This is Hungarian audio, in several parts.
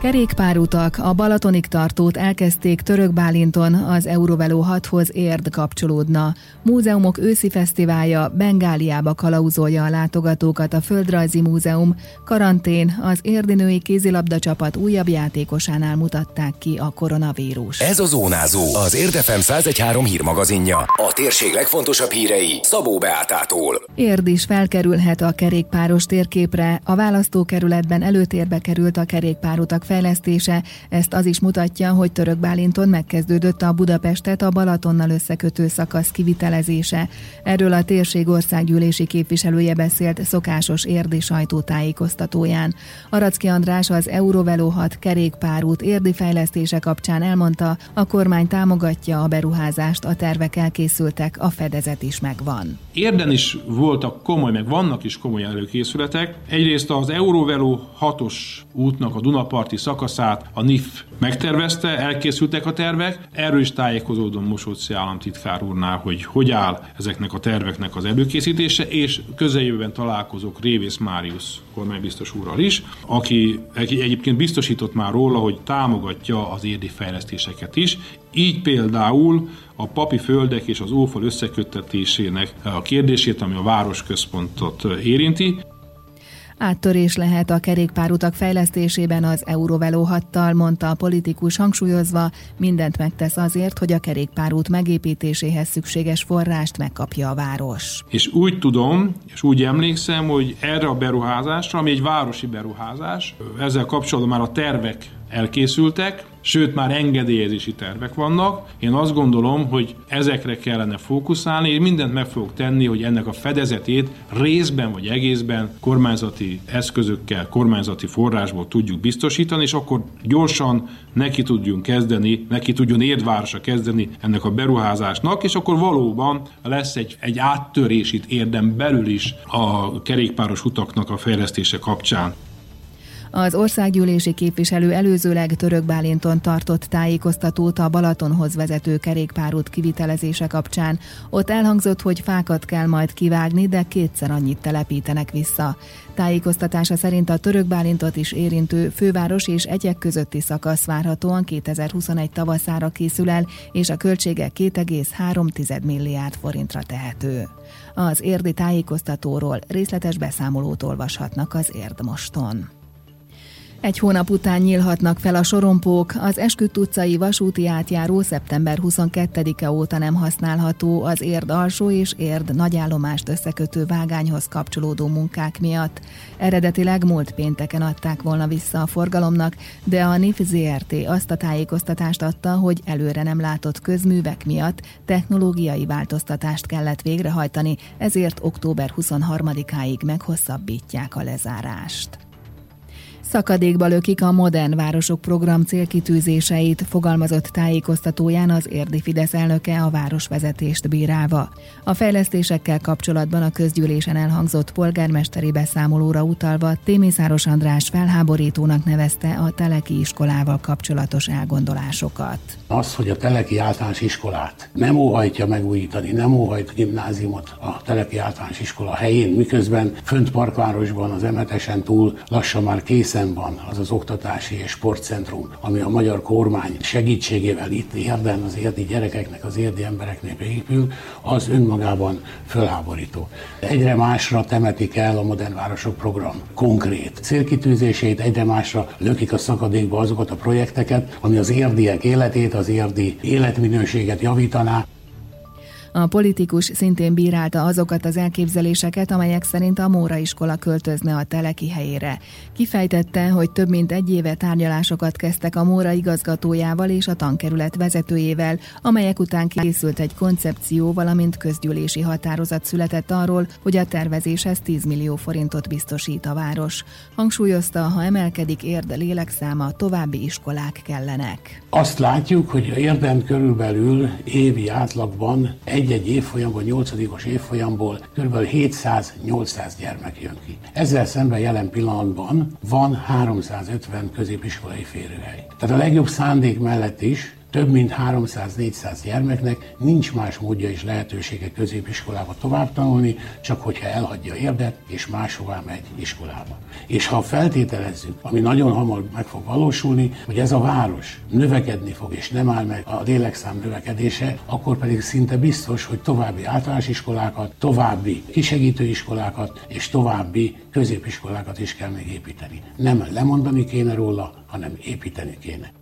Kerékpárutak a Balatonig tartót elkezdték Török Bálinton, az Eurovelo 6-hoz érd kapcsolódna. Múzeumok őszi fesztiválja Bengáliába kalauzolja a látogatókat a Földrajzi Múzeum. Karantén az érdi női kézilabda csapat újabb játékosánál mutatták ki a koronavírus. Ez a Zónázó, az Érdefem 1013 hírmagazinja. A térség legfontosabb hírei Szabó Beátától. Érd is felkerülhet a kerékpáros térképre. A választókerületben előtérbe került a kerékpárutak fejlesztése. Ezt az is mutatja, hogy Török Bálinton megkezdődött a Budapestet a Balatonnal összekötő szakasz kivitelezése. Erről a térség országgyűlési képviselője beszélt szokásos érdi sajtótájékoztatóján. Aracki András az Eurovelo 6 kerékpárút érdi fejlesztése kapcsán elmondta, a kormány támogatja a beruházást, a tervek elkészültek, a fedezet is megvan. Érden is voltak komoly, meg vannak is komoly előkészületek. Egyrészt az Eurovelo 6-os útnak a Dunaparti szakaszát a NIF megtervezte, elkészültek a tervek. Erről is tájékozódom Mosóci államtitkár úrnál, hogy hogy áll ezeknek a terveknek az előkészítése, és közeljövőben találkozok Révész Máriusz kormánybiztos úrral is, aki, egyébként biztosított már róla, hogy támogatja az érdi fejlesztéseket is. Így például a papi földek és az ófal összeköttetésének a kérdését, ami a városközpontot érinti. Áttörés lehet a kerékpárutak fejlesztésében az Eurovelo 6 mondta a politikus hangsúlyozva, mindent megtesz azért, hogy a kerékpárút megépítéséhez szükséges forrást megkapja a város. És úgy tudom, és úgy emlékszem, hogy erre a beruházásra, ami egy városi beruházás, ezzel kapcsolatban már a tervek elkészültek, sőt már engedélyezési tervek vannak. Én azt gondolom, hogy ezekre kellene fókuszálni, és mindent meg fogok tenni, hogy ennek a fedezetét részben vagy egészben kormányzati eszközökkel, kormányzati forrásból tudjuk biztosítani, és akkor gyorsan neki tudjunk kezdeni, neki tudjon Érdvárosa kezdeni ennek a beruházásnak, és akkor valóban lesz egy, egy áttörés itt érdem belül is a kerékpáros utaknak a fejlesztése kapcsán. Az országgyűlési képviselő előzőleg Török Bálinton tartott tájékoztatót a Balatonhoz vezető kerékpárút kivitelezése kapcsán. Ott elhangzott, hogy fákat kell majd kivágni, de kétszer annyit telepítenek vissza. Tájékoztatása szerint a Török Bálintot is érintő főváros és egyek közötti szakasz várhatóan 2021 tavaszára készül el, és a költsége 2,3 milliárd forintra tehető. Az érdi tájékoztatóról részletes beszámolót olvashatnak az Érdmoston. Egy hónap után nyílhatnak fel a sorompók, az Esküdt utcai vasúti átjáró szeptember 22-e óta nem használható az érd alsó és érd nagyállomást összekötő vágányhoz kapcsolódó munkák miatt. Eredetileg múlt pénteken adták volna vissza a forgalomnak, de a NIF ZRT azt a tájékoztatást adta, hogy előre nem látott közművek miatt technológiai változtatást kellett végrehajtani, ezért október 23-áig meghosszabbítják a lezárást. Szakadékba lökik a Modern Városok program célkitűzéseit, fogalmazott tájékoztatóján az érdi Fidesz elnöke a városvezetést bírálva. A fejlesztésekkel kapcsolatban a közgyűlésen elhangzott polgármesteri beszámolóra utalva Témészáros András felháborítónak nevezte a Teleki iskolával kapcsolatos elgondolásokat. Az, hogy a Teleki általános iskolát nem óhajtja megújítani, nem óhajt gimnáziumot a Teleki általános iskola helyén, miközben fönt Parkvárosban az emetesen túl lassan már készen készen van az az oktatási és sportcentrum, ami a magyar kormány segítségével itt érden az érdi gyerekeknek, az érdi embereknek épül, az önmagában fölháborító. Egyre másra temetik el a Modern Városok program konkrét célkitűzését, egyre másra lökik a szakadékba azokat a projekteket, ami az érdiek életét, az érdi életminőséget javítaná. A politikus szintén bírálta azokat az elképzeléseket, amelyek szerint a Móra iskola költözne a teleki helyére. Kifejtette, hogy több mint egy éve tárgyalásokat kezdtek a Móra igazgatójával és a tankerület vezetőjével, amelyek után készült egy koncepció, valamint közgyűlési határozat született arról, hogy a tervezéshez 10 millió forintot biztosít a város. Hangsúlyozta, ha emelkedik érde lélekszáma, további iskolák kellenek. Azt látjuk, hogy érdem körülbelül évi átlagban egy egy-egy évfolyamban, 8 évfolyamból kb. 700-800 gyermek jön ki. Ezzel szemben jelen pillanatban van 350 középiskolai férőhely. Tehát a legjobb szándék mellett is több mint 300-400 gyermeknek nincs más módja és lehetősége középiskolába tovább tanulni, csak hogyha elhagyja érdet és máshová megy iskolába. És ha feltételezzük, ami nagyon hamar meg fog valósulni, hogy ez a város növekedni fog és nem áll meg a lélekszám növekedése, akkor pedig szinte biztos, hogy további általános iskolákat, további kisegítőiskolákat és további középiskolákat is kell még építeni. Nem lemondani kéne róla, hanem építeni kéne.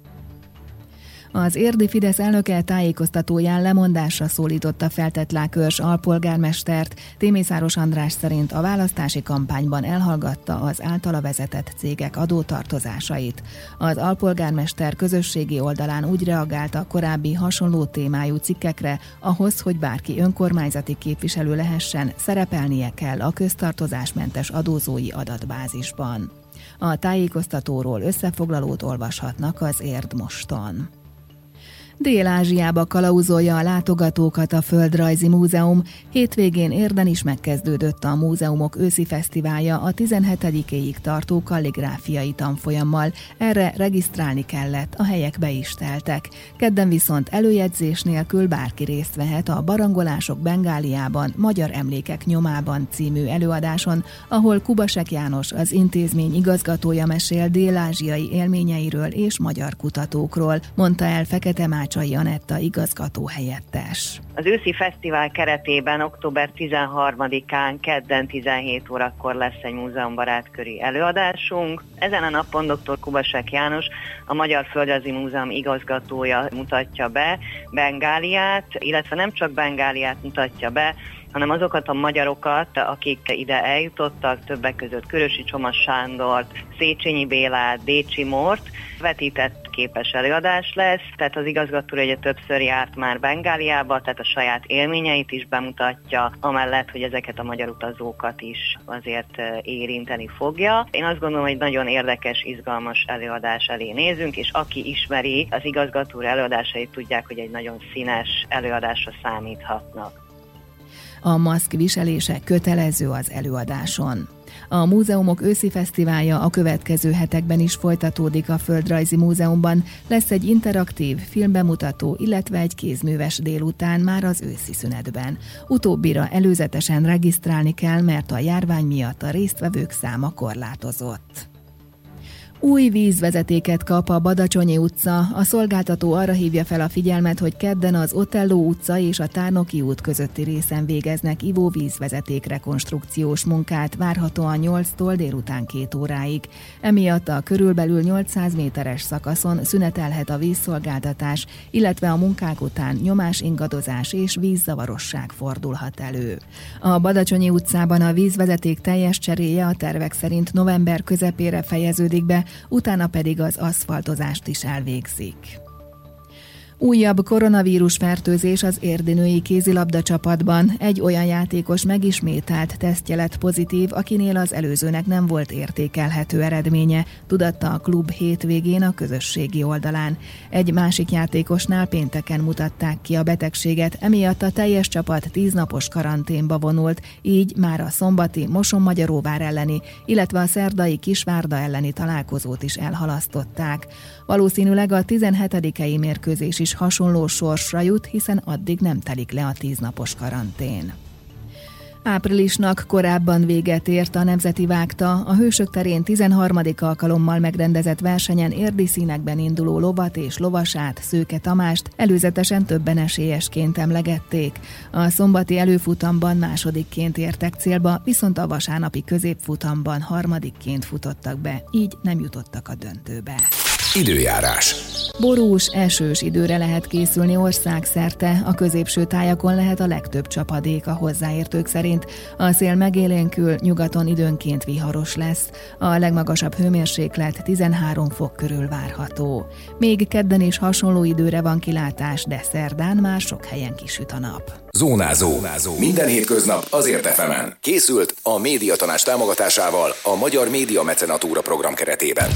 Az érdi Fidesz elnöke tájékoztatóján lemondásra szólította feltett Lákörs alpolgármestert. Témészáros András szerint a választási kampányban elhallgatta az általa vezetett cégek adótartozásait. Az alpolgármester közösségi oldalán úgy reagált a korábbi hasonló témájú cikkekre, ahhoz, hogy bárki önkormányzati képviselő lehessen, szerepelnie kell a köztartozásmentes adózói adatbázisban. A tájékoztatóról összefoglalót olvashatnak az Érd moston. Dél-Ázsiába kalauzolja a látogatókat a Földrajzi Múzeum. Hétvégén Érden is megkezdődött a múzeumok őszi fesztiválja a 17-éig tartó kalligráfiai tanfolyammal. Erre regisztrálni kellett, a helyek be is teltek. Kedden viszont előjegyzés nélkül bárki részt vehet a Barangolások Bengáliában, Magyar Emlékek nyomában című előadáson, ahol Kubasek János, az intézmény igazgatója mesél dél-ázsiai élményeiről és magyar kutatókról, mondta el Fekete Mács Takácsai Anetta igazgató helyettes. Az őszi fesztivál keretében október 13-án kedden 17 órakor lesz egy múzeumbarátköri előadásunk. Ezen a napon dr. Kubasek János, a Magyar Földrajzi Múzeum igazgatója mutatja be Bengáliát, illetve nem csak Bengáliát mutatja be, hanem azokat a magyarokat, akik ide eljutottak, többek között Körösi Csomas Sándort, Széchenyi Bélát, Décsi Mort, vetített képes előadás lesz, tehát az igazgató ugye többször járt már Bengáliába, tehát a saját élményeit is bemutatja, amellett, hogy ezeket a magyar utazókat is azért érinteni fogja. Én azt gondolom, hogy nagyon érdekes, izgalmas előadás elé nézünk, és aki ismeri az igazgató előadásait, tudják, hogy egy nagyon színes előadásra számíthatnak. A maszk viselése kötelező az előadáson. A múzeumok őszi fesztiválja a következő hetekben is folytatódik a Földrajzi Múzeumban. Lesz egy interaktív filmbemutató, illetve egy kézműves délután már az őszi szünetben. Utóbbira előzetesen regisztrálni kell, mert a járvány miatt a résztvevők száma korlátozott. Új vízvezetéket kap a Badacsonyi utca. A szolgáltató arra hívja fel a figyelmet, hogy kedden az Otelló utca és a Tárnoki út közötti részen végeznek ivóvízvezeték rekonstrukciós munkát, várhatóan 8-tól délután 2 óráig. Emiatt a körülbelül 800 méteres szakaszon szünetelhet a vízszolgáltatás, illetve a munkák után nyomás ingadozás és vízzavarosság fordulhat elő. A Badacsonyi utcában a vízvezeték teljes cseréje a tervek szerint november közepére fejeződik be, utána pedig az aszfaltozást is elvégzik. Újabb koronavírus fertőzés az érdinői kézilabda csapatban. Egy olyan játékos megismételt tesztje lett pozitív, akinél az előzőnek nem volt értékelhető eredménye, tudatta a klub hétvégén a közösségi oldalán. Egy másik játékosnál pénteken mutatták ki a betegséget, emiatt a teljes csapat tíznapos karanténba vonult, így már a szombati Moson-Magyaróvár elleni, illetve a szerdai Kisvárda elleni találkozót is elhalasztották. Valószínűleg a 17. mérkőzés is hasonló sorsra jut, hiszen addig nem telik le a tíznapos karantén. Áprilisnak korábban véget ért a Nemzeti Vágta, a Hősök terén 13. alkalommal megrendezett versenyen érdi színekben induló lovat és lovasát, Szőke Tamást előzetesen többen esélyesként emlegették. A szombati előfutamban másodikként értek célba, viszont a vasárnapi középfutamban harmadikként futottak be, így nem jutottak a döntőbe. Időjárás. Borús, esős időre lehet készülni országszerte, a középső tájakon lehet a legtöbb csapadék a hozzáértők szerint. A szél megélénkül, nyugaton időnként viharos lesz. A legmagasabb hőmérséklet 13 fok körül várható. Még kedden is hasonló időre van kilátás, de szerdán már sok helyen kisüt a nap. Zónázó. Zónázó. Minden hétköznap azért efemen. Készült a médiatanás támogatásával a Magyar Média Mecenatúra program keretében.